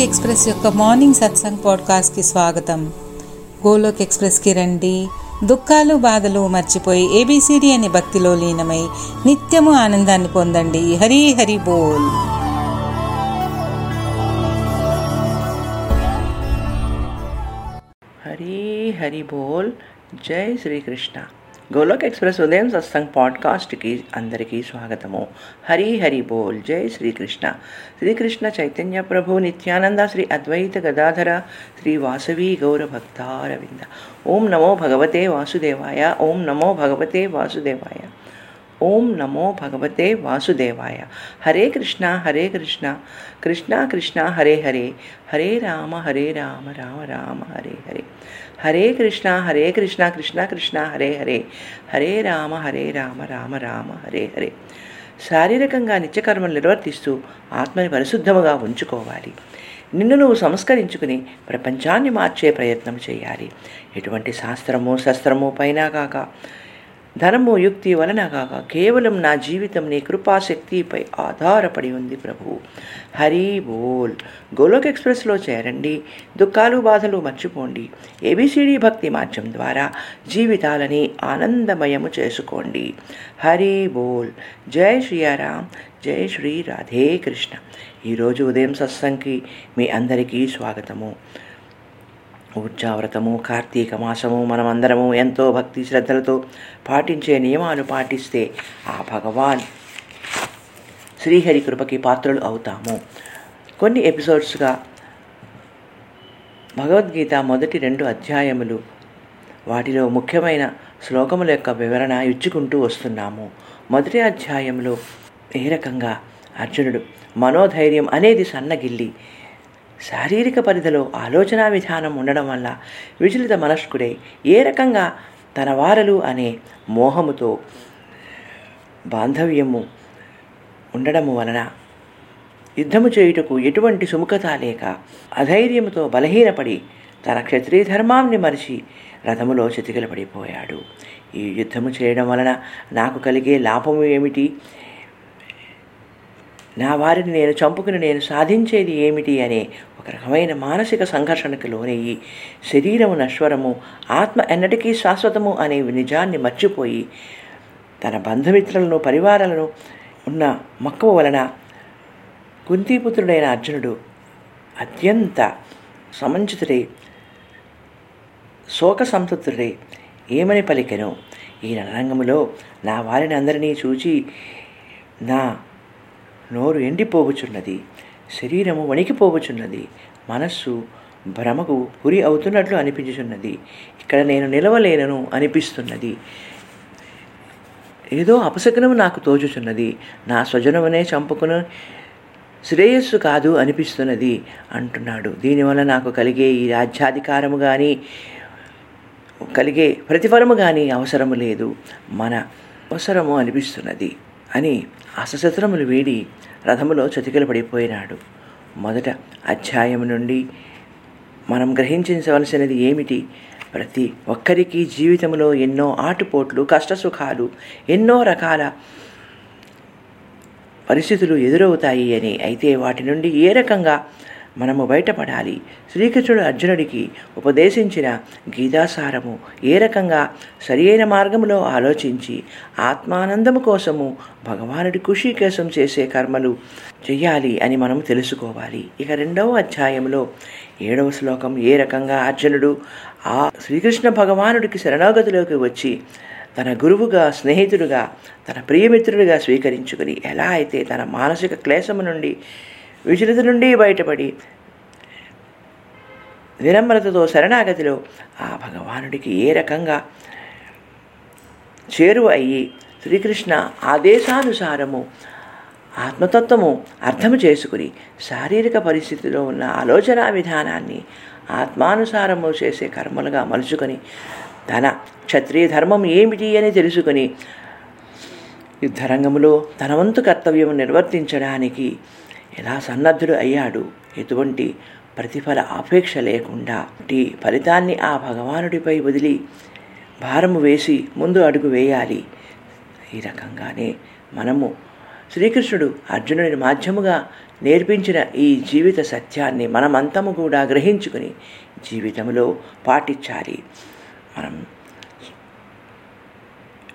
Golok express యొక్క morning satsang పాడ్కాస్ట్కి స్వాగతం. గోలోక్ ఎక్స్ప్రెస్కి రండి. దుఃఖాలు బాధలు మర్చిపోయి ఏబిసిడి అనే భక్తిలో లీనమై నిత్యము ఆనందాన్ని పొందండి. హరి హరి బోల్. హరి హరి బోల్. జై శ్రీకృష్ణ. గోలోక్ ఎక్స్ప్రెస్ ఉదయం సత్సంగ్ పాడ్కాస్ట్కి అందరికీ స్వాగతము హరి హరి బోల్ జై శ్రీకృష్ణ శ్రీకృష్ణ చైతన్య ప్రభు నిత్యానంద శ్రీ అద్వైత గదాధర శ్రీ వాసవి గౌర భక్తారవింద ఓం నమో భగవతే వాసుదేవాయ ఓం నమో భగవతే వాసుదేవాయ ఓం నమో భగవతే వాసుదేవాయ హరే కృష్ణ హరే కృష్ణ కృష్ణ కృష్ణ హరే హరే హరే రామ హరే రామ రామ రామ హరే హరే హరే కృష్ణ హరే కృష్ణ కృష్ణ కృష్ణ హరే హరే. హరే రామ హరే రామ రామ రామ హరే హరే. శారీరకంగా నిత్యకర్మలు నిర్వర్తిస్తూ ఆత్మని పరిశుద్ధముగా ఉంచుకోవాలి. నిన్ను నువ్వు సంస్కరించుకుని ప్రపంచాన్ని మార్చే ప్రయత్నం చేయాలి. ఎటువంటి శాస్త్రము శస్త్రము పైన కాక ధనము యుక్తి వలన కాక కేవలం నా జీవితం నీ కృపాశక్తిపై ఆధారపడి ఉంది ప్రభు. హరి బోల్. గోలోక్ ఎక్స్ప్రెస్లో చేరండి. దుఃఖాలు బాధలు మర్చిపోండి. ఏబిసిడి భక్తి మార్గం ద్వారా జీవితాలని ఆనందమయము చేసుకోండి. హరి బోల్. జై శ్రీయారాం జై శ్రీ రాధే కృష్ణ. ఈరోజు ఉదయం సత్సంగ్కి మీ అందరికీ స్వాగతము. ఉజ్జావ్రతము కార్తీక మాసము మనమందరము ఎంతో భక్తి శ్రద్ధలతో పాటించే నియమాలు పాటిస్తే ఆ భగవాన్ శ్రీహరి కృపకి పాత్రలు అవుతాము. కొన్ని ఎపిసోడ్స్గా భగవద్గీత మొదటి రెండు అధ్యాయములు వాటిలో ముఖ్యమైన శ్లోకముల యొక్క వివరణ ఇచ్చుకుంటూ వస్తున్నాము. మొదటి అధ్యాయంలో ఏ రకంగా అర్జునుడు మనోధైర్యం అనేది సన్నగిల్లి శారీరక పరిధిలో ఆలోచన విధానం ఉండడం వల్ల విచలిత మనస్కుడై ఏ రకంగా తన వారలు అనే మోహముతో బాంధవ్యము ఉండడము వలన యుద్ధము చేయుటకు ఎటువంటి సుముఖత లేక అధైర్యముతో బలహీనపడి తన క్షత్రియ ధర్మాన్ని మరిచి రథములో చితికిలపడిపోయాడు. ఈ యుద్ధము చేయడం వలన నాకు కలిగే లాభము ఏమిటి? నా వారిని నేను చంపుకుని నేను సాధించేది ఏమిటి అనే ఒక రకమైన మానసిక సంఘర్షణకు లోనయ్యి శరీరము నశ్వరము ఆత్మ ఎన్నటికీ శాశ్వతము అనే నిజాన్ని మర్చిపోయి తన బంధుమిత్రులను పరివారాలను ఉన్న మక్కువ వలన కుంతీపుత్రుడైన అర్జునుడు అత్యంత సమంచితుడై శోక సంతృప్తుడై ఏమని పలికెను? ఈ రణరంగములో నా వారిని అందరినీ చూచి నా నోరు ఎండిపోవచున్నది శరీరము వణికిపోవచున్నది మనస్సు భ్రమకు గురి అవుతున్నట్లు అనిపించుచున్నది. ఇక్కడ నేను నిలవలేనను అనిపిస్తున్నది. ఏదో అపశకనము నాకు తోచుచున్నది. నా స్వజనమునే చంపుకుని శ్రేయస్సు కాదు అనిపిస్తున్నది అంటున్నాడు. దీనివల్ల నాకు కలిగే ఈ రాజ్యాధికారము కానీ కలిగే ప్రతిఫలము కానీ అవసరము లేదు. మన అవసరము అనిపిస్తున్నది అని అసశత్రములు వీడి రథములో చతికిల పడిపోయినాడు. మొదట అధ్యాయం నుండి మనం గ్రహించవలసినది ఏమిటి? ప్రతి ఒక్కరికి జీవితంలో ఎన్నో ఆటుపోట్లు కష్టసుఖాలు ఎన్నో రకాల పరిస్థితులు ఎదురవుతాయి అని. అయితే వాటి నుండి ఏ రకంగా మనము బయటపడాలి. శ్రీకృష్ణుడు అర్జునుడికి ఉపదేశించిన గీతాసారము ఏ రకంగా? సరియైన మార్గంలో ఆలోచించి ఆత్మానందము కోసము భగవానుడి ఖుషి కోసం చేసే కర్మలు చెయ్యాలి అని మనం తెలుసుకోవాలి. ఇక రెండవ అధ్యాయంలో ఏడవ శ్లోకం ఏ రకంగా? అర్జునుడు ఆ శ్రీకృష్ణ భగవానుడికి శరణాగతిలోకి వచ్చి తన గురువుగా స్నేహితుడుగా తన ప్రియమిత్రుడిగా స్వీకరించుకుని ఎలా అయితే తన మానసిక క్లేశము నుండి విచలిత నుండి బయటపడి వినమ్రతతో శరణాగతిలో ఆ భగవానుడికి ఏ రకంగా చేరువ అయ్యి శ్రీకృష్ణ ఆదేశానుసారము ఆత్మతత్వము అర్థము చేసుకుని శారీరక పరిస్థితిలో ఉన్న ఆలోచన విధానాన్ని ఆత్మానుసారము చేసే కర్మలుగా మలుచుకొని తన క్షత్రియ ధర్మం ఏమిటి అని తెలుసుకొని యుద్ధరంగంలో తన వంతు కర్తవ్యం నిర్వర్తించడానికి ఎలా సన్నద్ధుడు అయ్యాడు? ఎటువంటి ప్రతిఫల ఆపేక్ష లేకుండా ఈ ఫలితాన్ని ఆ భగవానుడిపై వదిలి భారము వేసి ముందు అడుగు వేయాలి. ఈ రకంగానే మనము శ్రీకృష్ణుడు అర్జునుడిని మాధ్యముగా నేర్పించిన ఈ జీవిత సత్యాన్ని మనమంతము కూడా గ్రహించుకుని జీవితంలో పాటించాలి. మనం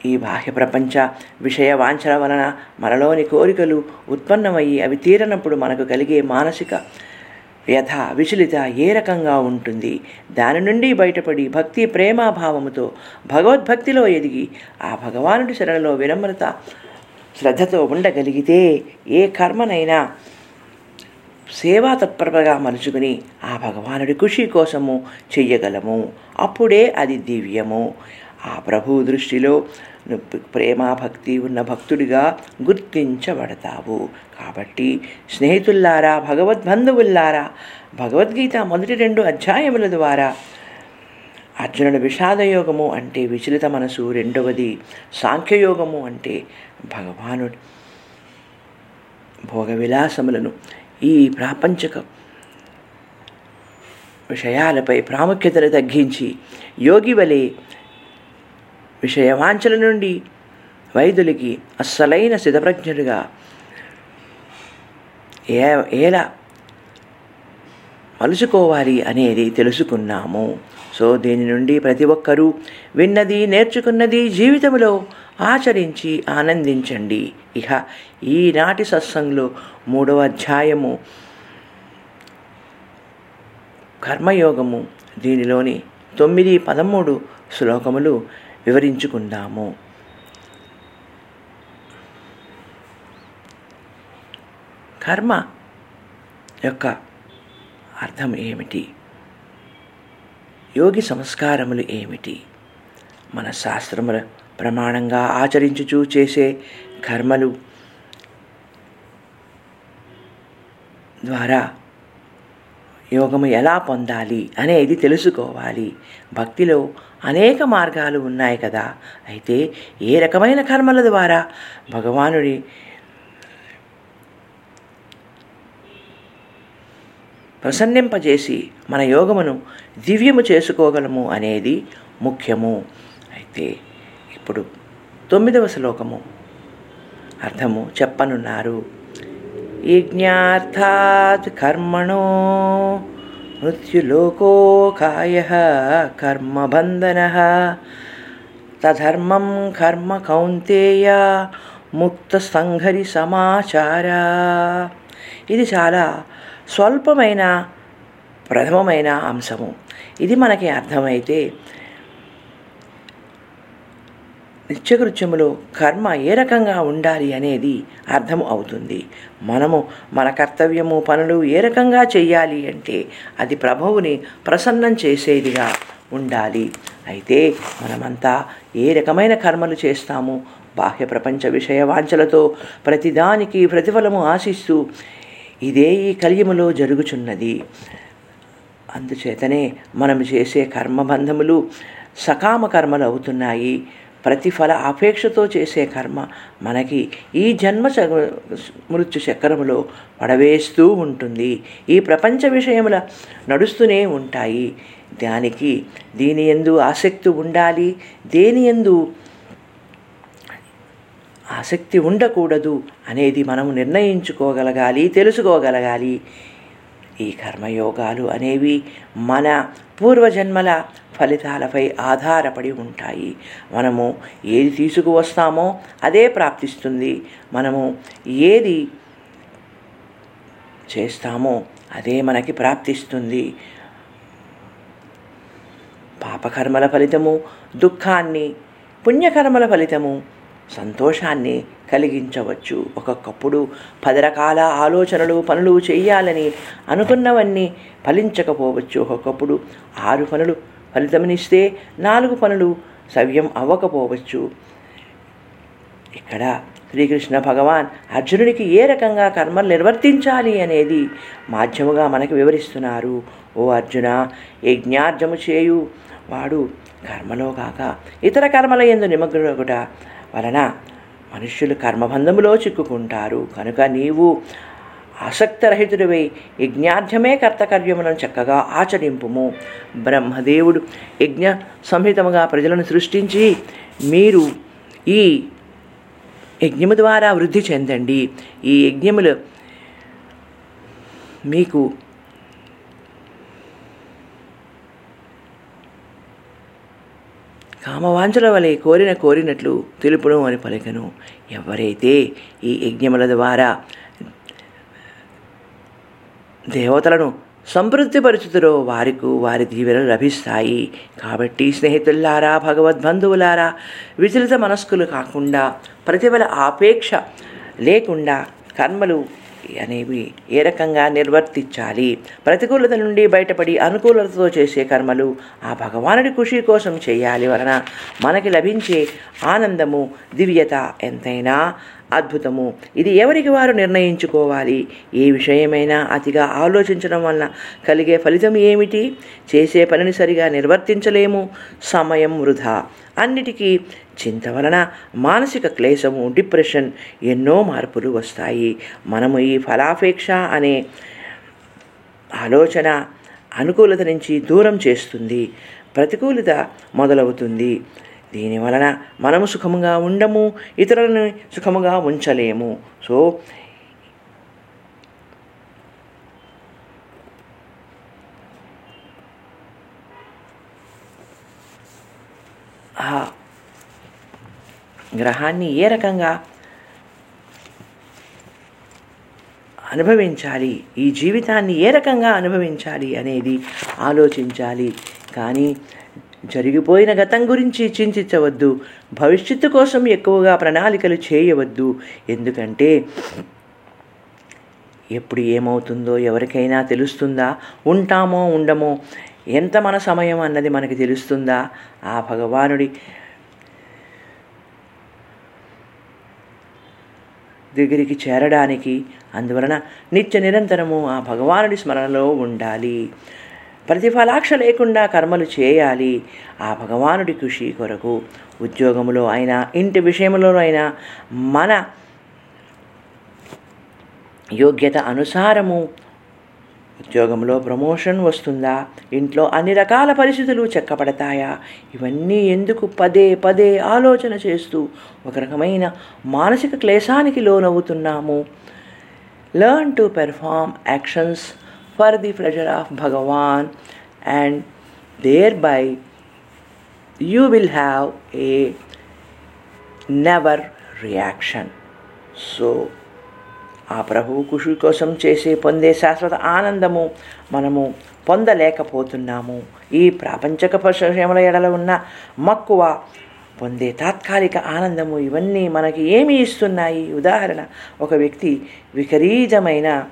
ఈ బాహ్య ప్రపంచ విషయ వాంఛల వలన మనలోని కోరికలు ఉత్పన్నమయ్యి అవి తీరనప్పుడు మనకు కలిగే మానసిక వ్యథ విచలిత ఏ రకంగా ఉంటుంది? దాని నుండి బయటపడి భక్తి ప్రేమాభావముతో భగవద్భక్తిలో ఎదిగి ఆ భగవానుడి శరణలో వినమ్రత శ్రద్ధతో ఉండగలిగితే ఏ కర్మనైనా సేవా తత్పరగా మలుచుకుని ఆ భగవానుడి ఖుషి కోసము చెయ్యగలము. అప్పుడే అది దివ్యము. ఆ ప్రభు దృష్టిలో ప్రేమ భక్తి ఉన్న భక్తుడిగా గుర్తించబడతావు. కాబట్టి స్నేహితుల్లారా భగవద్బంధువుల్లారా భగవద్గీత మొదటి రెండు అధ్యాయముల ద్వారా అర్జునుడి విషాదయోగము అంటే విచలిత మనసు రెండవది సాంఖ్యయోగము అంటే భగవానుడి భోగ విలాసములను ఈ ప్రాపంచక విషయాలపై ప్రాముఖ్యతను తగ్గించి యోగి వలె విషయవాంఛల నుండి వైద్యులకి అస్సలైన సిద్ధప్రజ్ఞుడిగా ఏ ఎలా మలుచుకోవాలి అనేది తెలుసుకున్నాము. సో దీని నుండి ప్రతి ఒక్కరూ విన్నది నేర్చుకున్నది జీవితంలో ఆచరించి ఆనందించండి. ఇహ ఈనాటి సత్సంగంలో మూడవ అధ్యాయము కర్మయోగము. దీనిలోని తొమ్మిది పదమూడు శ్లోకములు వివరించుకుందాము. కర్మ యొక్క అర్థం ఏమిటి? యోగి సంస్కారములు ఏమిటి? మన శాస్త్రముల ప్రమాణంగా ఆచరించుచూ చేసే కర్మలు ద్వారా యోగము ఎలా పొందాలి అనేది తెలుసుకోవాలి. భక్తిలో అనేక మార్గాలు ఉన్నాయి కదా. అయితే ఏ రకమైన కర్మల ద్వారా భగవానుడి ప్రసన్నింపజేసి మన యోగమును దివ్యము చేసుకోగలము అనేది ముఖ్యము. అయితే ఇప్పుడు తొమ్మిదవ శ్లోకము. అర్థము చెప్పనున్నారు. యజ్ఞార్థాత్ కర్మణో మృత్యులోకోకాయ కర్మబంధన తధర్మం కర్మ కౌంతేయ ముక్త సంఘరి సమాచార ఇది చాలా స్వల్పమైన ప్రథమమైన అంశము. ఇది మనకి అర్థమైతే నిత్యకృత్యములో కర్మ ఏ రకంగా ఉండాలి అనేది అర్థం అవుతుంది. మనము మన కర్తవ్యము పనులు ఏ రకంగా చేయాలి అంటే అది ప్రభువుని ప్రసన్నం చేసేదిగా ఉండాలి. అయితే మనమంతా ఏ రకమైన కర్మలు చేస్తాము? బాహ్య ప్రపంచ విషయ వాంఛలతో ప్రతిదానికి ప్రతిఫలము ఆశిస్తూ ఇదే ఈ కలియములో జరుగుచున్నది. అందుచేతనే మనం చేసే కర్మబంధములు సకామ కర్మలు అవుతున్నాయి. ప్రతిఫల అపేక్షతో చేసే కర్మ మనకి ఈ జన్మ చ- మృత్యు చక్రములో పడవేస్తూ ఉంటుంది. ఈ ప్రపంచ విషయముల నడుస్తూనే ఉంటాయి. దానికి దీని ఎందు ఆసక్తి ఉండాలి. దేని ఎందు ఆసక్తి ఉండకూడదు అనేది మనము నిర్ణయించుకోగలగాలి తెలుసుకోగలగాలి. ఈ కర్మయోగాలు అనేవి మన పూర్వజన్మల ఫలితాలపై ఆధారపడి ఉంటాయి. మనము ఏది తీసుకువస్తామో అదే ప్రాప్తిస్తుంది. మనము ఏది చేస్తామో అదే మనకి ప్రాప్తిస్తుంది. పాపకర్మల ఫలితము దుఃఖాన్ని పుణ్యకర్మల ఫలితము సంతోషాన్ని కలిగించవచ్చు. ఒక్కొక్కప్పుడు పది రకాల ఆలోచనలు పనులు చేయాలని అనుకున్నవన్నీ ఫలించకపోవచ్చు. ఒక్కొక్కప్పుడు ఆరు పనులు ఫలితమనిస్తే నాలుగు పనులు సవ్యం అవ్వకపోవచ్చు. ఇక్కడ శ్రీకృష్ణ భగవాన్ అర్జునుడికి ఏ రకంగా కర్మలు నిర్వర్తించాలి అనేది మాధ్యముగా మనకు వివరిస్తున్నారు. ఓ అర్జున యజ్ఞార్జము చేయు. వాడు కర్మలో కాక ఇతర కర్మల ఎందు నిమగ్నగుట వలన మనుష్యులు కర్మబంధములో చిక్కుకుంటారు. కనుక నీవు ఆసక్తరహితుడివై యజ్ఞార్థమే కర్తకర్యములను చక్కగా ఆచరింపుము. బ్రహ్మదేవుడు యజ్ఞ సంహితముగా ప్రజలను సృష్టించి మీరు ఈ యజ్ఞము ద్వారా వృద్ధి చెందండి. ఈ యజ్ఞములు మీకు కామవాంఛల వలె కోరిన కోరినట్లు తెలుపును అని పలికను. ఎవరైతే ఈ యజ్ఞముల ద్వారా దేవతలను సంతృప్తిపరుచుతురో వారికి వారి దీవెనలు లభిస్తాయి. కాబట్టి స్నేహితులారా భగవద్బంధువులారా విచలిత మనస్కులు కాకుండా ప్రతిభల ఆపేక్ష లేకుండా కర్మలు అనేవి ఏ రకంగా నిర్వర్తించాలి? ప్రతికూలత నుండి బయటపడి అనుకూలతతో చేసే కర్మలు ఆ భగవానుడి ఖుషి కోసం చేయాలి వలన మనకి లభించే ఆనందము దివ్యత ఎంతైనా అద్భుతము. ఇది ఎవరికి వారు నిర్ణయించుకోవాలి? ఏ విషయమైనా అతిగా ఆలోచించడం వలన కలిగే ఫలితం ఏమిటి? చేసే పనిని సరిగా నిర్వర్తించలేము. సమయం వృధా. అన్నిటికీ చింత వలన మానసిక క్లేశము డిప్రెషన్ ఎన్నో మార్పులు వస్తాయి. మనము ఈ ఫలాపేక్ష అనే ఆలోచన అనుకూలత నుంచి దూరం చేస్తుంది. ప్రతికూలత మొదలవుతుంది. దీని వలన మనము సుఖముగా ఉండము ఇతరులను సుఖముగా ఉంచలేము. సో ఆ గ్రహాన్ని ఏ రకంగా అనుభవించాలి ఈ జీవితాన్ని ఏ రకంగా అనుభవించాలి అనేది ఆలోచించాలి. కానీ జరిగిపోయిన గతం గురించి చింతించవద్దు. భవిష్యత్తు కోసం ఎక్కువగా ప్రణాళికలు చేయవద్దు. ఎందుకంటే ఎప్పుడు ఏమవుతుందో ఎవరికైనా తెలుస్తుందా? ఉంటామో ఉండమో? ఎంత మన సమయం అన్నది మనకి తెలుస్తుందా? ఆ భగవానుడి దగ్గరికి చేరడానికి అందువలన నిత్య నిరంతరము ఆ భగవానుడి స్మరణలో ఉండాలి. ప్రతిఫలాక్ష లేకుండా కర్మలు చేయాలి. ఆ భగవానుడి కృషి కొరకు ఉద్యోగంలో అయినా ఇంటి విషయంలోనూ అయినా మన యోగ్యత అనుసారము ఉద్యోగంలో ప్రమోషన్ వస్తుందా? ఇంట్లో అన్ని రకాల పరిస్థితులు చెక్కపడతాయా ఇవన్నీ ఎందుకు పదే పదే ఆలోచన చేస్తూ ఒక రకమైన మానసిక క్లేశానికి లోనవుతున్నాము? Learn to perform actions for the pleasure of Bhagwan and thereby you will have a never reaction so ఆ ప్రభువు కృషి కోసం చేసే పొందే శాశ్వత ఆనందము మనము పొందలేకపోతున్నాము. ఈ ప్రాపంచక పరిశ్రమల ఎడల ఉన్న మక్కువ పొందే తాత్కాలిక ఆనందము ఇవన్నీ మనకి ఏమి ఇస్తున్నాయి? ఉదాహరణ ఒక వ్యక్తి విపరీతమైన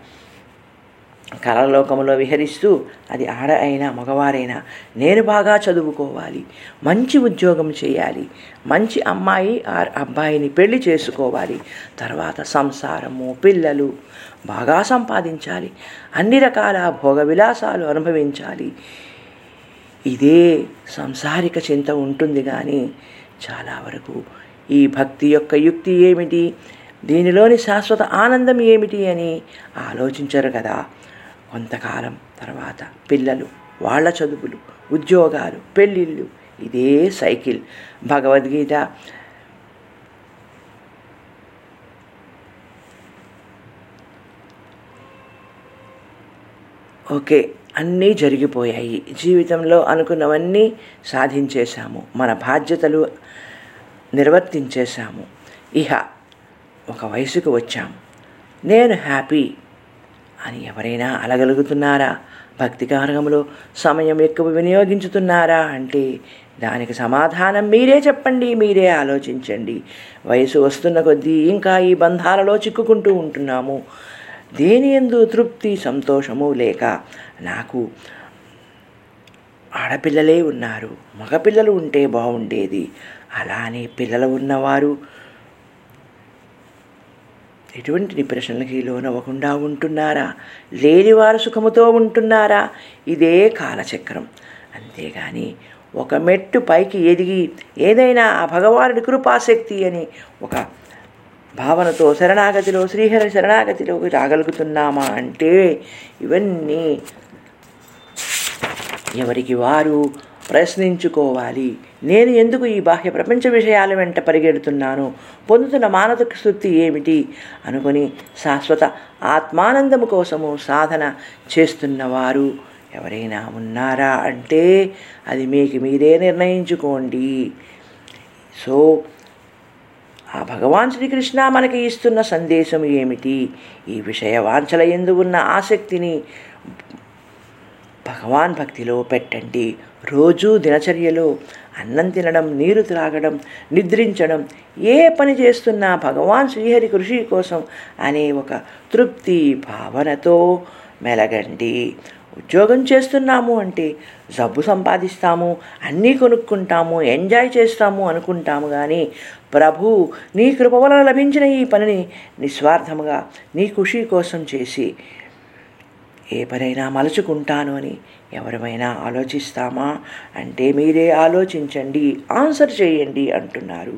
కళలోకంలో విహరిస్తూ అది ఆడ అయినా మగవారైనా నేను బాగా చదువుకోవాలి మంచి ఉద్యోగం చేయాలి మంచి అమ్మాయి ఆర్ అబ్బాయిని పెళ్ళి చేసుకోవాలి తర్వాత సంసారము పిల్లలు బాగా సంపాదించాలి అన్ని రకాల భోగ విలాసాలు అనుభవించాలి. ఇదే సంసారిక చింత ఉంటుంది కానీ చాలా వరకు ఈ భక్తి యొక్క యుక్తి ఏమిటి? దీనిలోని శాశ్వత ఆనందం ఏమిటి అని ఆలోచించరు కదా. కొంతకాలం తర్వాత పిల్లలు వాళ్ళ చదువులు ఉద్యోగాలు పెళ్ళిళ్ళు ఇదే సైకిల్. భగవద్గీత ఓకే అన్నీ జరిగిపోయాయి. జీవితంలో అనుకున్నవన్నీ సాధించేశాము. మన బాధ్యతలు నిర్వర్తించేశాము. ఇహ ఒక వయసుకు వచ్చాము నేను హ్యాపీ. అని ఎవరైనా అలగలుగుతున్నారా? భక్తి కార్యములో సమయం ఎక్కువ వినియోగించుతున్నారా? అంటే దానికి సమాధానం మీరే చెప్పండి మీరే ఆలోచించండి. వయసు వస్తున్న కొద్దీ ఇంకా ఈ బంధాలలో చిక్కుకుంటూ ఉంటున్నాము. దేని ఎందు తృప్తి సంతోషము లేక నాకు ఆడపిల్లలే ఉన్నారు మగపిల్లలు ఉంటే బాగుండేది. అలానే పిల్లలు ఉన్నవారు ఎటువంటి డిప్రెషన్లకి లోనవ్వకుండా ఉంటున్నారా? లేనివారు సుఖముతో ఉంటున్నారా? ఇదే కాలచక్రం. అంతేగాని ఒక మెట్టు పైకి ఎదిగి ఏదైనా ఆ భగవానుడి కృపాశక్తి అని ఒక భావనతో శరణాగతిలో శ్రీహరి శరణాగతిలోకి రాగలుగుతున్నామా అంటే ఇవన్నీ ఎవరికి వారు ప్రశ్నించుకోవాలి. నేను ఎందుకు ఈ బాహ్య ప్రపంచ విషయాల వెంట పరిగెడుతున్నాను? పొందుతున్న మానసిక స్థుతి ఏమిటి? అనుకొని శాశ్వత ఆత్మానందము కోసము సాధన చేస్తున్నవారు ఎవరైనా ఉన్నారా అంటే అది మీకు మీరే నిర్ణయించుకోండి. సో ఆ భగవాన్ శ్రీకృష్ణ మనకి ఇస్తున్న సందేశం ఏమిటి? ఈ విషయ వాంఛల ఎందు ఉన్న ఆసక్తిని భగవాన్ భక్తిలో పెట్టండి. రోజూ దినచర్యలో అన్నం తినడం నీరు త్రాగడం నిద్రించడం ఏ పని చేస్తున్నా భగవాన్ శ్రీహరి కృషి కోసం అనే ఒక తృప్తి భావనతో మెలగండి. ఉద్యోగం చేస్తున్నాము అంటే జబ్బు సంపాదిస్తాము అన్నీ కొనుక్కుంటాము ఎంజాయ్ చేస్తాము అనుకుంటాము కానీ ప్రభు నీ కృప వలన లభించిన ఈ పనిని నిస్వార్థముగా నీ ఖుషి కోసం చేసి ఏ పనైనా మలుచుకుంటాను అని ఎవరమైనా ఆలోచిస్తామా? అంటే మీరే ఆలోచించండి ఆన్సర్ చేయండి అంటున్నారు.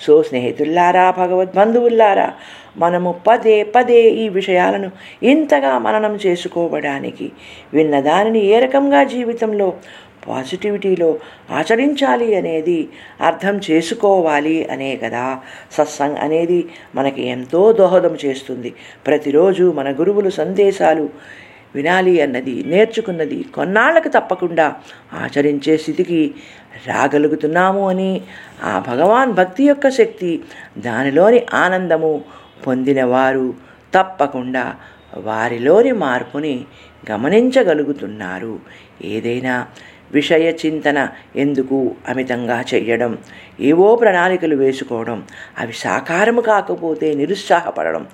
సో స్నేహితుల్లారా భగవద్బంధువుల్లారా మనము పదే పదే ఈ విషయాలను ఇంతగా మననం చేసుకోవడానికి విన్న దానిని ఏ రకంగా జీవితంలో పాజిటివిటీలో ఆచరించాలి అనేది అర్థం చేసుకోవాలి అనే కదా. సత్సంగ్ అనేది మనకి ఎంతో దోహదం చేస్తుంది. ప్రతిరోజు మన గురువులు సందేశాలు వినాలి అన్నది నేర్చుకున్నది కొన్నాళ్ళకు తప్పకుండా ఆచరించే స్థితికి రాగలుగుతున్నాము అని ఆ భగవాన్ భక్తి యొక్క శక్తి దానిలోని ఆనందము పొందినవారు తప్పకుండా వారిలోని మార్పుని గమనించగలుగుతున్నారు. ఏదైనా విషయ చింతన ఎందుకు అమితంగా చెయ్యడం ఏవో ప్రణాళికలు వేసుకోవడం అవి సాకారము కాకపోతే నిరుత్సాహపడడం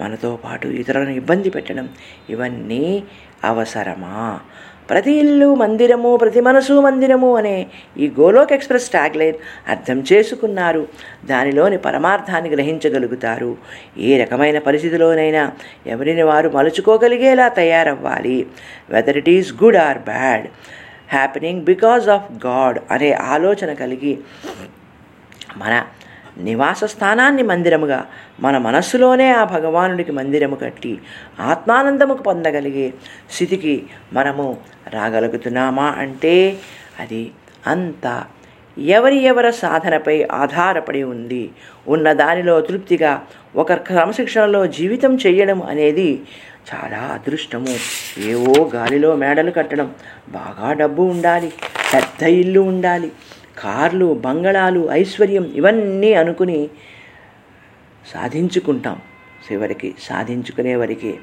మనతో పాటు ఇతరులను ఇబ్బంది పెట్టడం ఇవన్నీ అవసరమా? ప్రతి ఇల్లు మందిరము ప్రతి మనసు మందిరము అనే ఈ గోలోక్ ఎక్స్ప్రెస్ ట్యాగ్లైన్ అర్థం చేసుకున్నారు. దానిలోని పరమార్థాన్ని గ్రహించగలుగుతారు. ఏ రకమైన పరిస్థితిలోనైనా ఎవరిని వారు మలుచుకోగలిగేలా తయారవ్వాలి. Whether it is good or bad happening because of God అనే ఆలోచన కలిగి మన నివాస స్థానాన్ని మందిరముగా మన మనస్సులోనే ఆ భగవానుడికి మందిరము కట్టి ఆత్మానందముకు పొందగలిగే స్థితికి మనము రాగలుగుతున్నామా అంటే అది అంత ఎవరి ఎవరి సాధనపై ఆధారపడి ఉంది ఉన్న దానిలో తృప్తిగా ఒక క్రమశిక్షణలో జీవితం చేయడం అనేది చాలా అదృష్టము. ఏవో గాలిలో మేడలు కట్టడం బాగా డబ్బు ఉండాలి పెద్ద ఇల్లు ఉండాలి కార్లు బంగళాలు ఐశ్వర్యం ఇవన్నీ అనుకుని సాధించుకుంటాం. చివరికి సాధించుకునే వరకే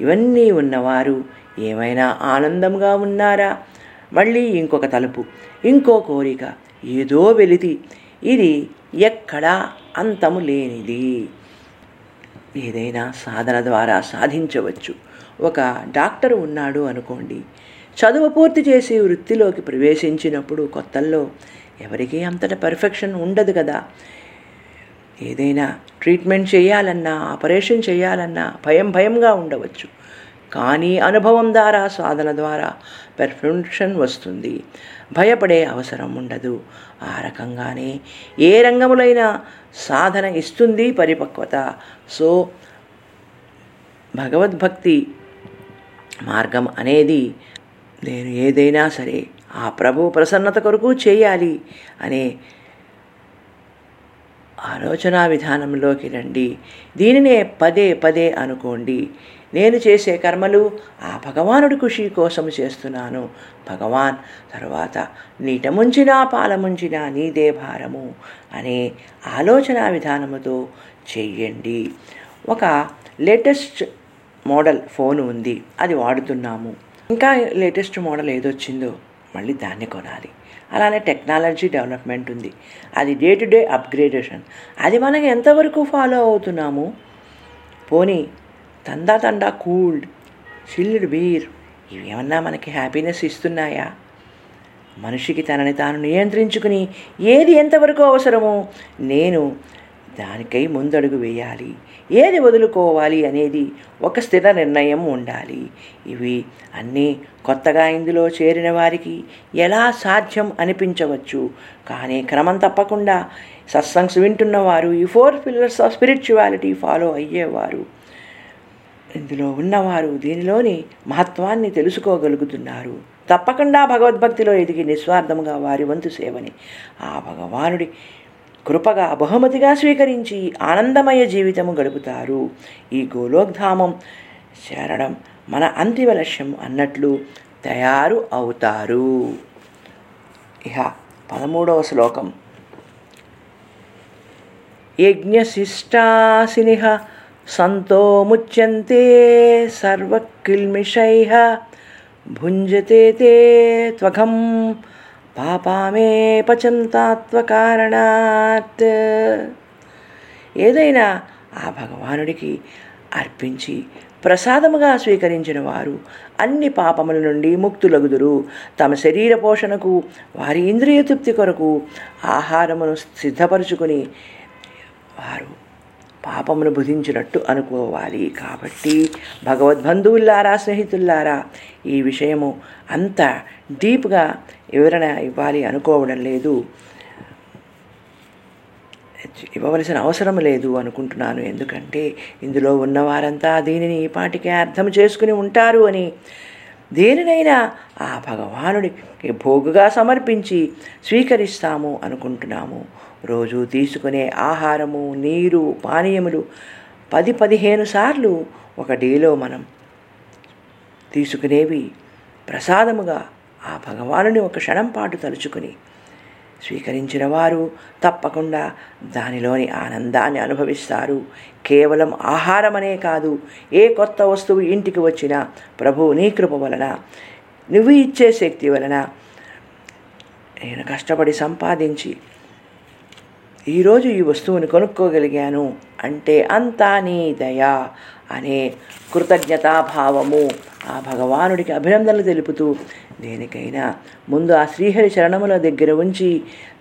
ఇవన్నీ ఉన్నవారు ఏమైనా ఆనందంగా ఉన్నారా? మళ్ళీ ఇంకొక తలుపు ఇంకో కోరిక ఏదో వెలితి. ఇది ఎక్కడా అంతము లేనిది. ఏదైనా సాధన ద్వారా సాధించవచ్చు. ఒక డాక్టర్ ఉన్నాడు అనుకోండి. చదువు పూర్తి చేసి వృత్తిలోకి ప్రవేశించినప్పుడు కొత్తల్లో ఎవరికీ అంతట పర్ఫెక్షన్ ఉండదు కదా. ఏదైనా ట్రీట్మెంట్ చేయాలన్నా ఆపరేషన్ చేయాలన్నా భయం భయంగా ఉండవచ్చు. కానీ అనుభవం ద్వారా సాధన ద్వారా పెర్ఫెక్షన్ వస్తుంది. భయపడే అవసరం ఉండదు. ఆ రకంగానే ఏ రంగములైనా సాధన ఇస్తుంది పరిపక్వత. సో భగవద్భక్తి మార్గం అనేది నేను ఏదైనా సరే ఆ ప్రభు ప్రసన్నత కొరకు చేయాలి అనే ఆలోచన విధానంలోకి రండి. దీనినే పదే పదే అనుకోండి. నేను చేసే కర్మలు ఆ భగవానుడి ఖుషి కోసం చేస్తున్నాను. భగవాన్ తర్వాత నీట ముంచినా పాల నీదే భారము అనే ఆలోచన విధానముతో చెయ్యండి. ఒక లేటెస్ట్ మోడల్ ఫోన్ ఉంది. అది వాడుతున్నాము. ఇంకా లేటెస్ట్ మోడల్ ఏదొచ్చిందో మళ్ళీ దాన్ని కొనాలి. అలానే టెక్నాలజీ డెవలప్మెంట్ ఉంది. అది డే టు డే అప్గ్రేడేషన్. అది మనకి ఎంతవరకు ఫాలో అవుతున్నాము? పోనీ తందా తండా కూల్డ్ చిల్డ్ బీర్ ఇవేమన్నా మనకి హ్యాపీనెస్ ఇస్తున్నాయా? మనిషికి తనని తాను నియంత్రించుకుని ఏది ఎంతవరకు అవసరమో నేను దానికై ముందడుగు వేయాలి. ఏది వదులుకోవాలి అనేది ఒక స్థిర నిర్ణయం ఉండాలి. ఇవి అన్నీ కొత్తగా ఇందులో చేరిన వారికి ఎలా సాధ్యం అనిపించవచ్చు? కానీ క్రమం తప్పకుండా సత్సంగ్స్ వింటున్నవారు ఈ four pillars of spirituality follow అయ్యేవారు. ఇందులో ఉన్నవారు దీనిలోని మహత్వాన్ని తెలుసుకోగలుగుతున్నారు. తప్పకుండా భగవద్భక్తిలో ఎదిగి నిస్వార్థముగా వారి వంతు సేవని ఆ భగవానుడి కృపగా బహుమతిగా స్వీకరించి ఆనందమయ జీవితము గడుపుతారు. ఈ గోలోక్ధామం చేరడం మన అంతిమ లక్ష్యం అన్నట్లు తయారు అవుతారు. ఇహ పదమూడవ శ్లోకం. యజ్ఞశిష్టాసిని సంతో ముచ్యంతే భుంజతే తే త్వఘం పాపామే పచంతాత్వకారణాత్. ఏదైనా ఆ భగవానుడికి అర్పించి ప్రసాదముగా స్వీకరించిన వారు అన్ని పాపముల నుండి ముక్తులగుదురు. తమ శరీర పోషణకు వారి ఇంద్రియ తృప్తి కొరకు ఆహారమును సిద్ధపరుచుకుని వారు పాపమును బుధించినట్టు అనుకోవాలి. కాబట్టి భగవద్బంధువుల్లారా స్నేహితుల్లారా ఈ విషయము అంత డీప్గా వివరణ ఇవ్వాలి అనుకోవడం లేదు. ఇవ్వవలసిన అవసరం లేదు అనుకుంటున్నాను. ఎందుకంటే ఇందులో ఉన్నవారంతా దీనిని ఈ పాటికే అర్థం చేసుకుని ఉంటారు అని. దేనినైనా ఆ భగవానుడికి భోగుగా సమర్పించి స్వీకరిస్తాము అనుకుంటున్నాము. రోజు తీసుకునే ఆహారము నీరు పానీయములు పది పదిహేను సార్లు ఒక డేలో మనం తీసుకునేవి ప్రసాదముగా ఆ భగవానుని ఒక క్షణం పాటు తలుచుకుని స్వీకరించిన వారు తప్పకుండా దానిలోని ఆనందాన్ని అనుభవిస్తారు. కేవలం ఆహారమనే కాదు ఏ కొత్త వస్తువు ఇంటికి వచ్చినా ప్రభు నీ కృప వలన నువ్వు ఇచ్చే శక్తి వలన నేను కష్టపడి సంపాదించి ఈరోజు ఈ వస్తువుని కొనుక్కోగలిగాను అంటే అంతా నీ దయా అనే కృతజ్ఞతాభావము ఆ భగవానుడికి అభినందనలు తెలుపుతూ దేనికైనా ముందు ఆ శ్రీహరి చరణముల దగ్గర ఉంచి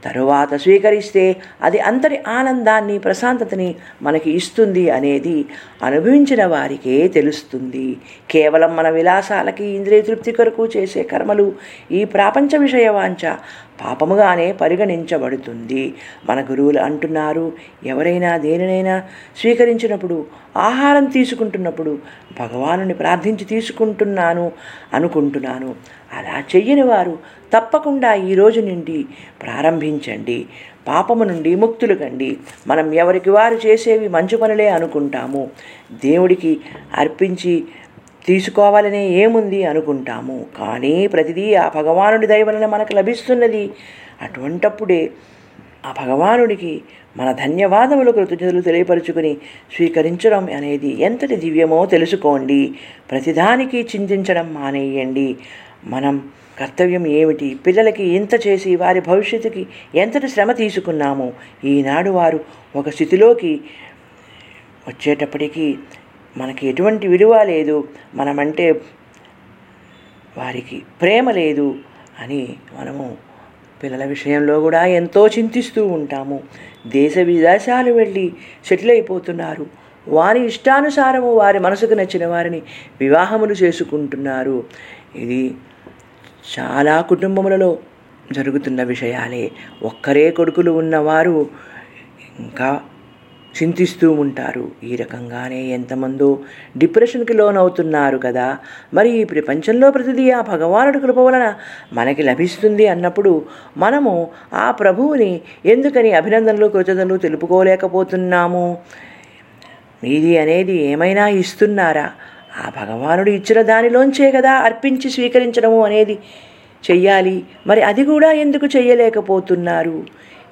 తరువాత స్వీకరిస్తే అది అంతటి ఆనందాన్ని ప్రశాంతతని మనకి ఇస్తుంది అనేది అనుభవించిన వారికే తెలుస్తుంది. కేవలం మన విలాసాలకి ఇంద్రియ తృప్తి కొరకు చేసే కర్మలు ఈ ప్రాపంచ విషయ వాంఛ పాపముగానే పరిగణించబడుతుంది. మన గురువులు అంటున్నారు ఎవరైనా దేనినైనా స్వీకరించినప్పుడు ఆహారం తీసుకుంటున్నప్పుడు భగవానుని ప్రార్థించి తీసుకుంటున్నాను అనుకుంటున్నాను. అలా చెయ్యని వారు తప్పకుండా ఈ రోజు నుండి ప్రారంభించండి. పాపము నుండి ముక్తులు కండి. మనం ఎవరికి వారు చేసేవి మంచి పనులే అనుకుంటాము. దేవుడికి అర్పించి తీసుకోవాలనే ఏముంది అనుకుంటాము. కానీ ప్రతిదీ ఆ భగవానుడి దయవలన మనకు లభిస్తున్నది. అటువంటప్పుడే ఆ భగవానుడికి మన ధన్యవాదములు కృతజ్ఞతలు తెలియపరుచుకుని స్వీకరించడం అనేది ఎంతటి దివ్యమో తెలుసుకోండి. ప్రతిదానికి చింతించడం మానేయండి. మనం కర్తవ్యం ఏమిటి? పిల్లలకి ఇంత చేసి వారి భవిష్యత్తుకి ఎంతటి శ్రమ తీసుకున్నాము? ఈనాడు వారు ఒక స్థితిలోకి వచ్చేటప్పటికీ మనకి ఎటువంటి విలువ లేదు. మనమంటే వారికి ప్రేమ లేదు అని మనము పిల్లల విషయంలో కూడా ఎంతో చింతిస్తూ ఉంటాము. దేశ విదేశాలు వెళ్ళి సెటిల్ అయిపోతున్నారు. వారి ఇష్టానుసారము వారి మనసుకు నచ్చిన వారిని వివాహములు చేసుకుంటున్నారు. ఇది చాలా కుటుంబములలో జరుగుతున్న విషయాలే. ఒక్కరే కొడుకులు ఉన్నవారు ఇంకా చింతిస్తూ ఉంటారు. ఈ రకంగానే ఎంతమందో డిప్రెషన్కి లోనవుతున్నారు కదా. మరి ఈ ప్రపంచంలో ప్రతిదీ ఆ భగవానుడి కృప వలన మనకి లభిస్తుంది అన్నప్పుడు మనము ఆ ప్రభువుని ఎందుకని అభినందనలు కృతజ్ఞతలు తెలుపుకోలేకపోతున్నాము? మీది అనేది ఏమైనా ఇస్తున్నారా? ఆ భగవానుడు ఇచ్చిన దానిలోంచే కదా అర్పించి స్వీకరించడము అనేది చెయ్యాలి. మరి అది కూడా ఎందుకు చెయ్యలేకపోతున్నారు?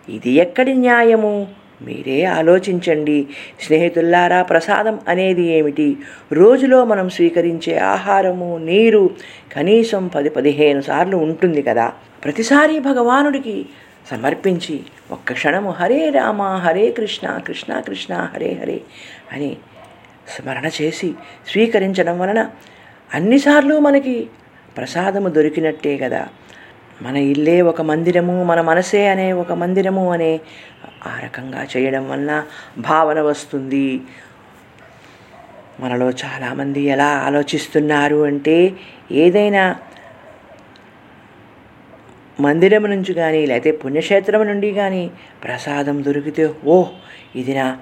ఇది ఎక్కడి న్యాయము? మీరే ఆలోచించండి. స్నేహితుల్లారా ప్రసాదం అనేది ఏమిటి? రోజులో మనం స్వీకరించే ఆహారము నీరు కనీసం పది పదిహేను సార్లు ఉంటుంది కదా. ప్రతిసారి భగవానుడికి సమర్పించి ఒక్క క్షణము హరే రామ హరే కృష్ణ కృష్ణ కృష్ణ హరే హరే అని స్మరణ చేసి స్వీకరించడం వలన అన్నిసార్లు మనకి ప్రసాదము దొరికినట్టే కదా. మన ఇల్లే ఒక మందిరము మన మనసే అనే ఒక మందిరము అనే ఆ రకంగా చేయడం వలన భావన వస్తుంది. మనలో చాలామంది ఎలా ఆలోచిస్తున్నారు అంటే ఏదైనా మందిరం నుంచి కానీ లేకపోతే పుణ్యక్షేత్రం నుండి కానీ ప్రసాదం దొరికితే ఓ ఇది నా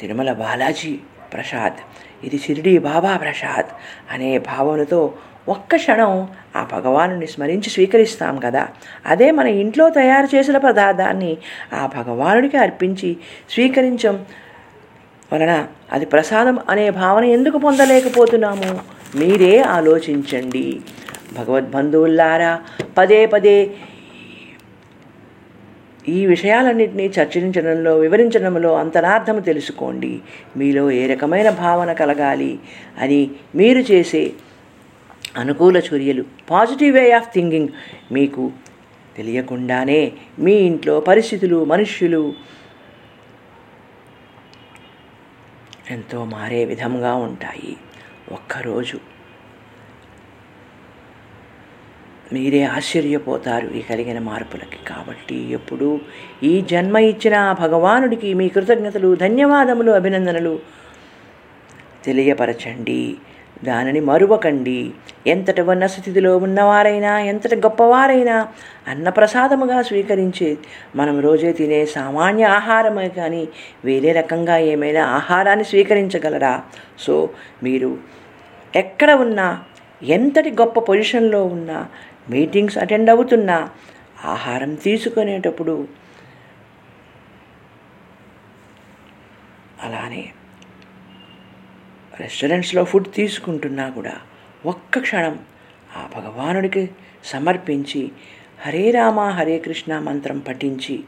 తిరుమల బాలాజీ ప్రసాద్. ఇది షిరిడి బాబా ప్రసాద్ అనే భావనతో ఒక్క క్షణం ఆ భగవానుని స్మరించి స్వీకరిస్తాం కదా. అదే మన ఇంట్లో తయారు చేసిన పదార్థాన్ని ఆ భగవానుడికి అర్పించి స్వీకరించం వలన అది ప్రసాదం అనే భావన ఎందుకు పొందలేకపోతున్నాము? మీరే ఆలోచించండి. భగవద్బంధువుల్లారా పదే పదే ఈ విషయాలన్నింటినీ చర్చించడంలో వివరించడంలో అంతరార్థము తెలుసుకోండి. మీలో ఏ రకమైన భావన కలగాలి అని మీరు చేసే అనుకూల చర్యలు. పాజిటివ్ వే ఆఫ్ థింకింగ్ మీకు తెలియకుండానే మీ ఇంట్లో పరిస్థితులు మనుష్యులు ఎంతో మారే విధంగా ఉంటాయి. ఒక్కరోజు మీరే ఆశ్చర్యపోతారు ఈ కలిగిన మార్పులకి. కాబట్టి ఎప్పుడు ఈ జన్మ ఇచ్చిన భగవానుడికి మీ కృతజ్ఞతలు ధన్యవాదములు అభినందనలు తెలియపరచండి. దానిని మరువకండి. ఎంతటి ఉన్న స్థితిలో ఉన్నవారైనా ఎంతటి గొప్పవారైనా అన్నప్రసాదముగా స్వీకరించే మనం రోజే తినే సామాన్య ఆహారమే కానీ వేరే రకంగా ఏమైనా ఆహారాన్ని స్వీకరించగలరా? సో మీరు ఎక్కడ ఉన్నా ఎంతటి గొప్ప పొజిషన్లో ఉన్నా మీటింగ్స్ అటెండ్ అవుతున్నా ఆహారం తీసుకునేటప్పుడు. అలానే రెస్టారెంట్స్లో ఫుడ్ తీసుకుంటున్నా కూడా ఒక్క క్షణం ఆ భగవానుడికి సమర్పించి హరే రామ హరే కృష్ణ మంత్రం పఠించి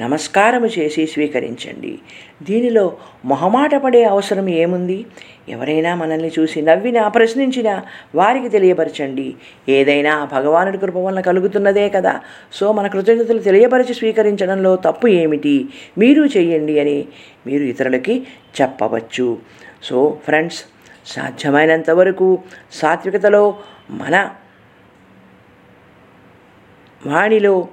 నమస్కారము చేసి స్వీకరించండి. దీనిలో మొహమాట పడే అవసరం ఏముంది? ఎవరైనా మనల్ని చూసి నవ్వినా ప్రశ్నించినా వారికి తెలియపరచండి. ఏదైనా భగవానుడి కృప వలన కలుగుతున్నదే కదా. సో మన కృతజ్ఞతలు తెలియపరిచి స్వీకరించడంలో తప్పు ఏమిటి? మీరు చేయండి అని మీరు ఇతరులకి చెప్పవచ్చు. సో ఫ్రెండ్స్ సాధ్యమైనంత వరకు సాత్వికతలో మన వాణిలో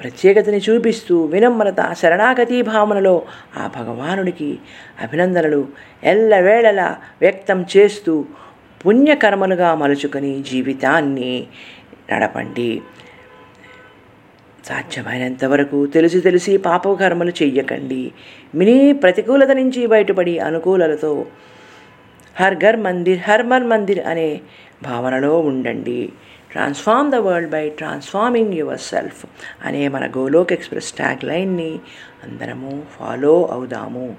ప్రత్యేకతని చూపిస్తూ వినమ్రత శరణాగతి భావనలో ఆ భగవానుడికి అభినందనలు ఎల్లవేళలా వ్యక్తం చేస్తూ పుణ్యకర్మలుగా మలుచుకొని జీవితాన్ని నడపండి. సాధ్యమైనంత వరకు తెలిసి తెలిసి పాపకర్మలు చెయ్యకండి. మినీ ప్రతికూలత నుంచి బయటపడి అనుకూలలతో హర్ ఘర్ మందిర్ హర్మర్ మందిర్ అనే భావనలో ఉండండి. Transform the world by transforming yourself అనే మన గోలోక్ ఎక్స్ప్రెస్ ట్యాగ్ లైన్ని అందరము ఫాలో అవుదాము.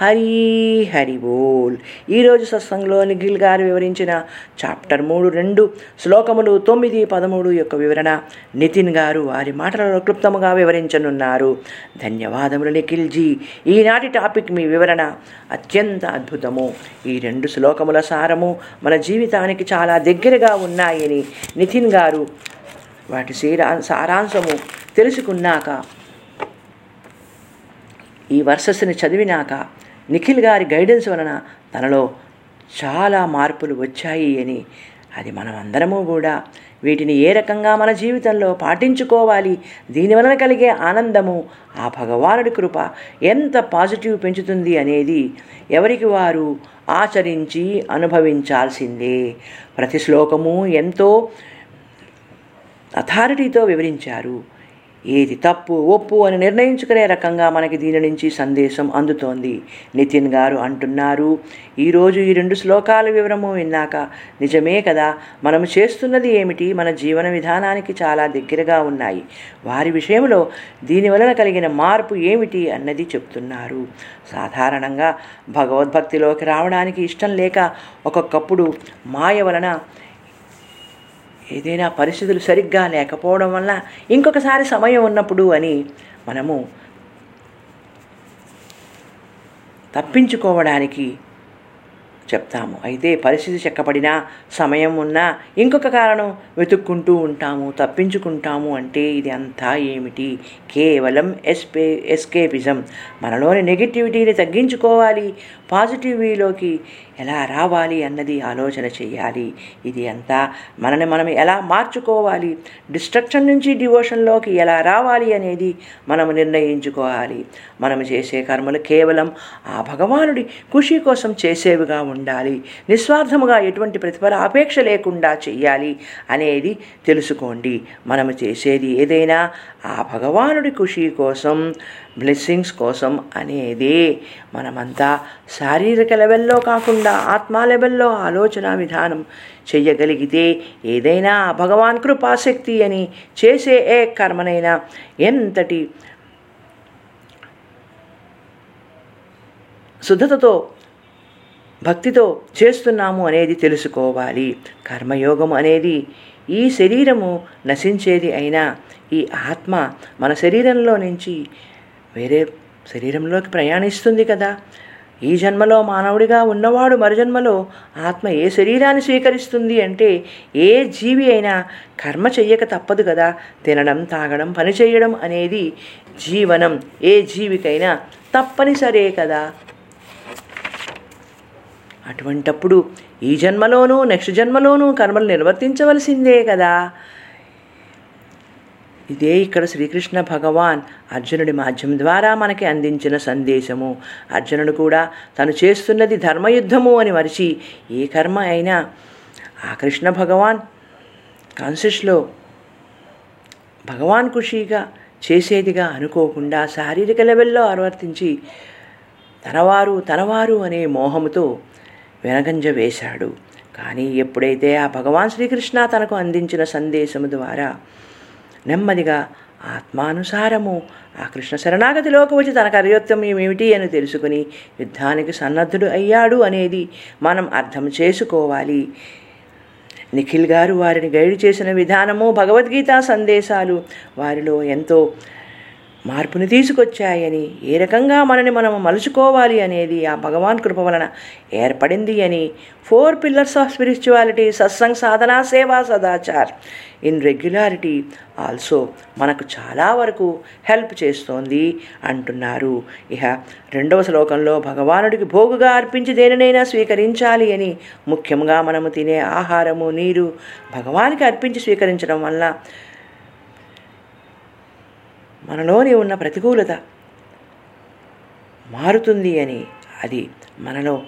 హరి హరి బోల్. ఈరోజు సత్సంగంలో నిఖిల్ గారు వివరించిన చాప్టర్ మూడు రెండు శ్లోకములు తొమ్మిది పదమూడు యొక్క వివరణ నితిన్ గారు వారి మాటలలో క్లుప్తముగా వివరించనున్నారు. ధన్యవాదములు నిఖిల్జీ ఈనాటి టాపిక్ మీ వివరణ అత్యంత అద్భుతము. ఈ రెండు శ్లోకముల సారము మన జీవితానికి చాలా దగ్గరగా ఉన్నాయని నితిన్ గారు వాటి సీరా సారాంశము తెలుసుకున్నాక ఈ వర్సెస్ని చదివినాక నిఖిల్ గారి గైడెన్స్ వలన తనలో చాలా మార్పులు వచ్చాయి అని అది మనం అందరము కూడా వీటిని ఏ రకంగా మన జీవితంలో పాటించుకోవాలి? దీనివలన కలిగే ఆనందము ఆ భగవానుడి కృప ఎంత పాజిటివ్ పెంచుతుంది అనేది ఎవరికి వారు ఆచరించి అనుభవించాల్సిందే. ప్రతి శ్లోకము ఎంతో అథారిటీతో వివరించారు. ఏది తప్పు ఒప్పు అని నిర్ణయించుకునే రకంగా మనకి దీని నుంచి సందేశం అందుతోంది. నితిన్ గారు అంటున్నారు ఈరోజు ఈ రెండు శ్లోకాల వివరము విన్నాక నిజమే కదా? మనము చేస్తున్నది ఏమిటి? మన జీవన విధానానికి చాలా దగ్గరగా ఉన్నాయి. వారి విషయంలో దీని వలన కలిగిన మార్పు ఏమిటి? అన్నది చెప్తున్నారు. సాధారణంగా భగవద్భక్తిలోకి రావడానికి ఇష్టం లేక ఒక్కొక్కప్పుడు మాయ వలన ఏదైనా పరిస్థితులు సరిగ్గా లేకపోవడం వల్ల ఇంకొకసారి సమయం ఉన్నప్పుడు అని మనము తప్పించుకోవడానికి చెప్తాము. అయితే పరిస్థితి చెక్కబడినా సమయం ఉన్నా ఇంకొక కారణం వెతుక్కుంటూ ఉంటాము తప్పించుకుంటాము అంటే ఇది అంతా ఏమిటి? కేవలం ఎస్పే ఎస్కేపిజం. మనలోని నెగిటివిటీని తగ్గించుకోవాలి. పాజిటివిటీలోకి ఎలా రావాలి అన్నది ఆలోచన చేయాలి. ఇది అంతా మనని మనం ఎలా మార్చుకోవాలి? డిస్ట్రక్షన్ నుంచి డివోషన్లోకి ఎలా రావాలి అనేది మనం నిర్ణయించుకోవాలి. మనం చేసే కర్మలు కేవలం ఆ భగవానుడి ఖుషి కోసం చేసేవిగా ఉండాలి. నిస్వార్థముగా ఎటువంటి ప్రతిఫల అపేక్ష లేకుండా చేయాలి అనేది తెలుసుకోండి. మనం చేసేది ఏదైనా ఆ భగవానుడి ఖుషి కోసం బ్లెస్సింగ్స్ కోసం అనేది మనమంతా శారీరక లెవెల్లో కాకుండా ఆత్మ లెవెల్లో ఆలోచన విధానం చెయ్యగలిగితే ఏదైనా భగవాన్ కృపాశక్తి అని చేసే ఏ కర్మనైనా ఎంతటి శుద్ధతతో భక్తితో చేస్తున్నాము అనేది తెలుసుకోవాలి. కర్మయోగం అనేది ఈ శరీరము నశించేది అయినా ఈ ఆత్మ మన శరీరంలో నుంచి వేరే శరీరంలోకి ప్రయాణిస్తుంది కదా. ఈ జన్మలో మానవుడిగా ఉన్నవాడు మరుజన్మలో ఆత్మ ఏ శరీరాన్ని స్వీకరిస్తుంది అంటే ఏ జీవి అయినా కర్మ చెయ్యక తప్పదు కదా. తినడం తాగడం పని చేయడం అనేది జీవనం. ఏ జీవికైనా తప్పనిసరే కదా. అటువంటప్పుడు ఈ జన్మలోనూ నెక్స్ట్ జన్మలోనూ కర్మలు నిర్వర్తించవలసిందే కదా. ఇదే ఇక్కడ శ్రీకృష్ణ భగవాన్ అర్జునుడి మాధ్యమం ద్వారా మనకి అందించిన సందేశము. అర్జునుడు కూడా తను చేస్తున్నది ధర్మయుద్ధము అని మరిచి ఏ కర్మ అయినా ఆ కృష్ణ భగవాన్ కాన్షియస్లో భగవాన్ ఖుషీగా చేసేదిగా అనుకోకుండా శారీరక లెవెల్లో అనువర్తించి తనవారు తనవారు అనే మోహముతో వెనగంజ వేశాడు. కానీ ఎప్పుడైతే ఆ భగవాన్ శ్రీకృష్ణ తనకు అందించిన సందేశము ద్వారా నెమ్మదిగా ఆత్మానుసారము ఆ కృష్ణ శరణాగతిలోకి వచ్చి తన కరయోత్తమ్యం ఏమిటి అని తెలుసుకుని యుద్ధానికి సన్నద్ధుడు అయ్యాడు అనేది మనం అర్థం చేసుకోవాలి. నిఖిల్ గారు వారిని గైడ్ చేసిన విధానము భగవద్గీత సందేశాలు వారిలో ఎంతో మార్పుని తీసుకొచ్చాయని ఏ రకంగా మనని మనం మలుచుకోవాలి అనేది ఆ భగవాన్ కృప వలన ఏర్పడింది అని four pillars of spirituality satsang sadhana seva sadachar in regularity also మనకు చాలా వరకు హెల్ప్ చేస్తోంది అంటున్నారు. ఇహ రెండవ శ్లోకంలో భగవానుడికి భోగుగా అర్పించి దేనినైనా స్వీకరించాలి అని ముఖ్యంగా మనము తినే ఆహారము నీరు భగవానికి అర్పించి స్వీకరించడం వల్ల మనలోని ఉన్న ప్రతికూలత మారుతుంది అని అది మనలో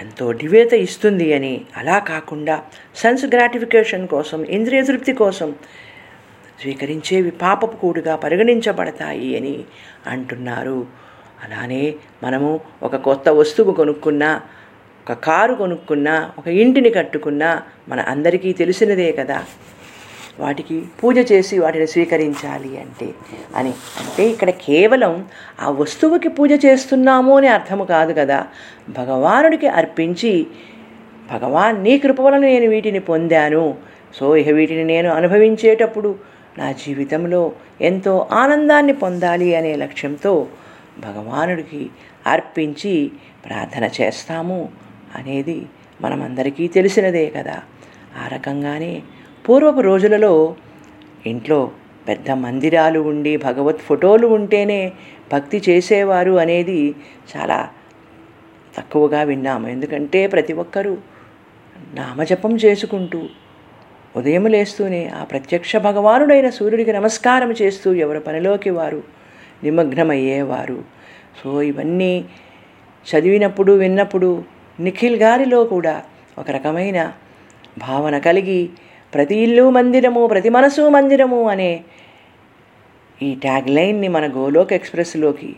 ఎంతో డివేత ఇస్తుంది అని అలా కాకుండా సెన్స్ గ్రాటిఫికేషన్ కోసం ఇంద్రియ తృప్తి కోసం స్వీకరించేవి పాపపు కూడుగా పరిగణించబడతాయి అని అంటున్నారు. అలానే మనము ఒక కొత్త వస్తువు కొనుక్కున్నా ఒక కారు కొనుక్కున్నా ఒక ఇంటిని కట్టుకున్నా మన అందరికీ తెలిసినదే కదా. వాటికి పూజ చేసి వాటిని స్వీకరించాలి అంటే అని. అంటే ఇక్కడ కేవలం ఆ వస్తువుకి పూజ చేస్తున్నాము అని అర్థము కాదు కదా. భగవానుడికి అర్పించి భగవాన్ నీ కృప వలన నేను వీటిని పొందాను. సో ఇక వీటిని నేను అనుభవించేటప్పుడు నా జీవితంలో ఎంతో ఆనందాన్ని పొందాలి అనే లక్ష్యంతో భగవానుడికి అర్పించి ప్రార్థన చేస్తాము అనేది మనమందరికీ తెలిసినదే కదా. ఆ రకంగానే పూర్వపు రోజులలో ఇంట్లో పెద్ద మందిరాలు ఉండి భగవత్ ఫోటోలు ఉంటేనే భక్తి చేసేవారు అనేది చాలా తక్కువగా విన్నాము. ఎందుకంటే ప్రతి ఒక్కరూ నామజపం చేసుకుంటూ ఉదయం లేస్తూనే ఆ ప్రత్యక్ష భగవానుడైన సూర్యుడికి నమస్కారం చేస్తూ ఎవరి పనిలోకి వారు నిమగ్నమయ్యేవారు. సో ఇవన్నీ చదివినప్పుడు విన్నప్పుడు నిఖిల్ గారిలో కూడా ఒక రకమైన భావన కలిగి ప్రతి ఇల్లు మందిరము ప్రతి మనసు మందిరము అనే ఈ ట్యాగ్ లైన్ని మన గోలోక్ ఎక్స్ప్రెస్లోకి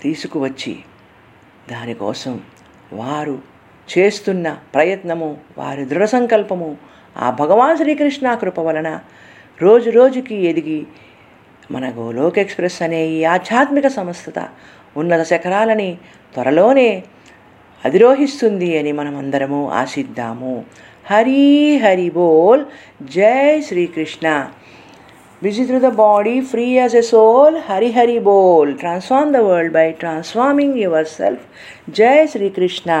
తీసుకువచ్చి దానికోసం వారు చేస్తున్న ప్రయత్నము వారి దృఢ సంకల్పము ఆ భగవాన్ శ్రీకృష్ణ కృప వలన రోజు రోజుకి ఎదిగి మన గోలోక్ ఎక్స్ప్రెస్ అనే ఈ ఆధ్యాత్మిక సంస్థత ఉన్నత శకరాలని త్వరలోనే అధిరోహిస్తుంది అని మనమందరము ఆశిద్దాము. हरी हरि बोल। जय Shri Krishna. Busy through the body free as a soul Hari Hari बोल। Transform the world by transforming yourself जय श्री कृष्णा।